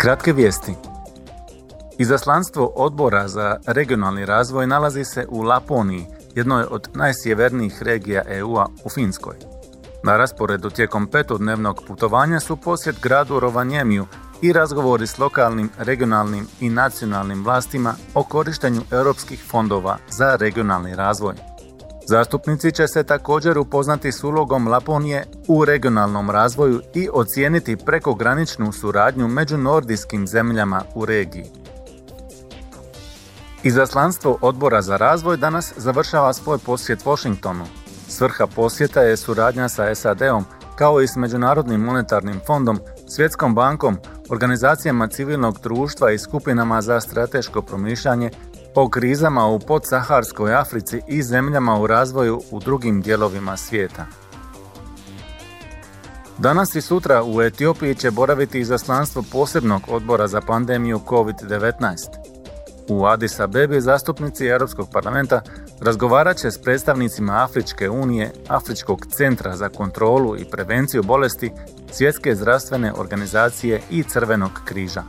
Kratke vijesti. Izaslanstvo odbora za regionalni razvoj nalazi se u Laponiji, jednoj od najsjevernijih regija EU-a u Finskoj. Na rasporedu tijekom petodnevnog putovanja su posjet gradu Rovanjemiju i razgovori s lokalnim, regionalnim i nacionalnim vlastima o korištenju europskih fondova za regionalni razvoj. Zastupnici će se također upoznati s ulogom Laponije u regionalnom razvoju i ocijeniti prekograničnu suradnju među nordijskim zemljama u regiji. Izaslanstvo odbora za razvoj danas završava svoj posjet Washingtonu. Svrha posjeta je suradnja sa SAD-om kao i s Međunarodnim monetarnim fondom, Svjetskom bankom, organizacijama civilnog društva i skupinama za strateško promišljanje o krizama u podsaharskoj Africi i zemljama u razvoju u drugim dijelovima svijeta. Danas i sutra u Etiopiji će boraviti izaslanstvo posebnog odbora za pandemiju COVID-19. U Addis Abebi zastupnici Europskog parlamenta razgovarat će s predstavnicima Afričke unije, Afričkog centra za kontrolu i prevenciju bolesti, Svjetske zdravstvene organizacije i Crvenog križa.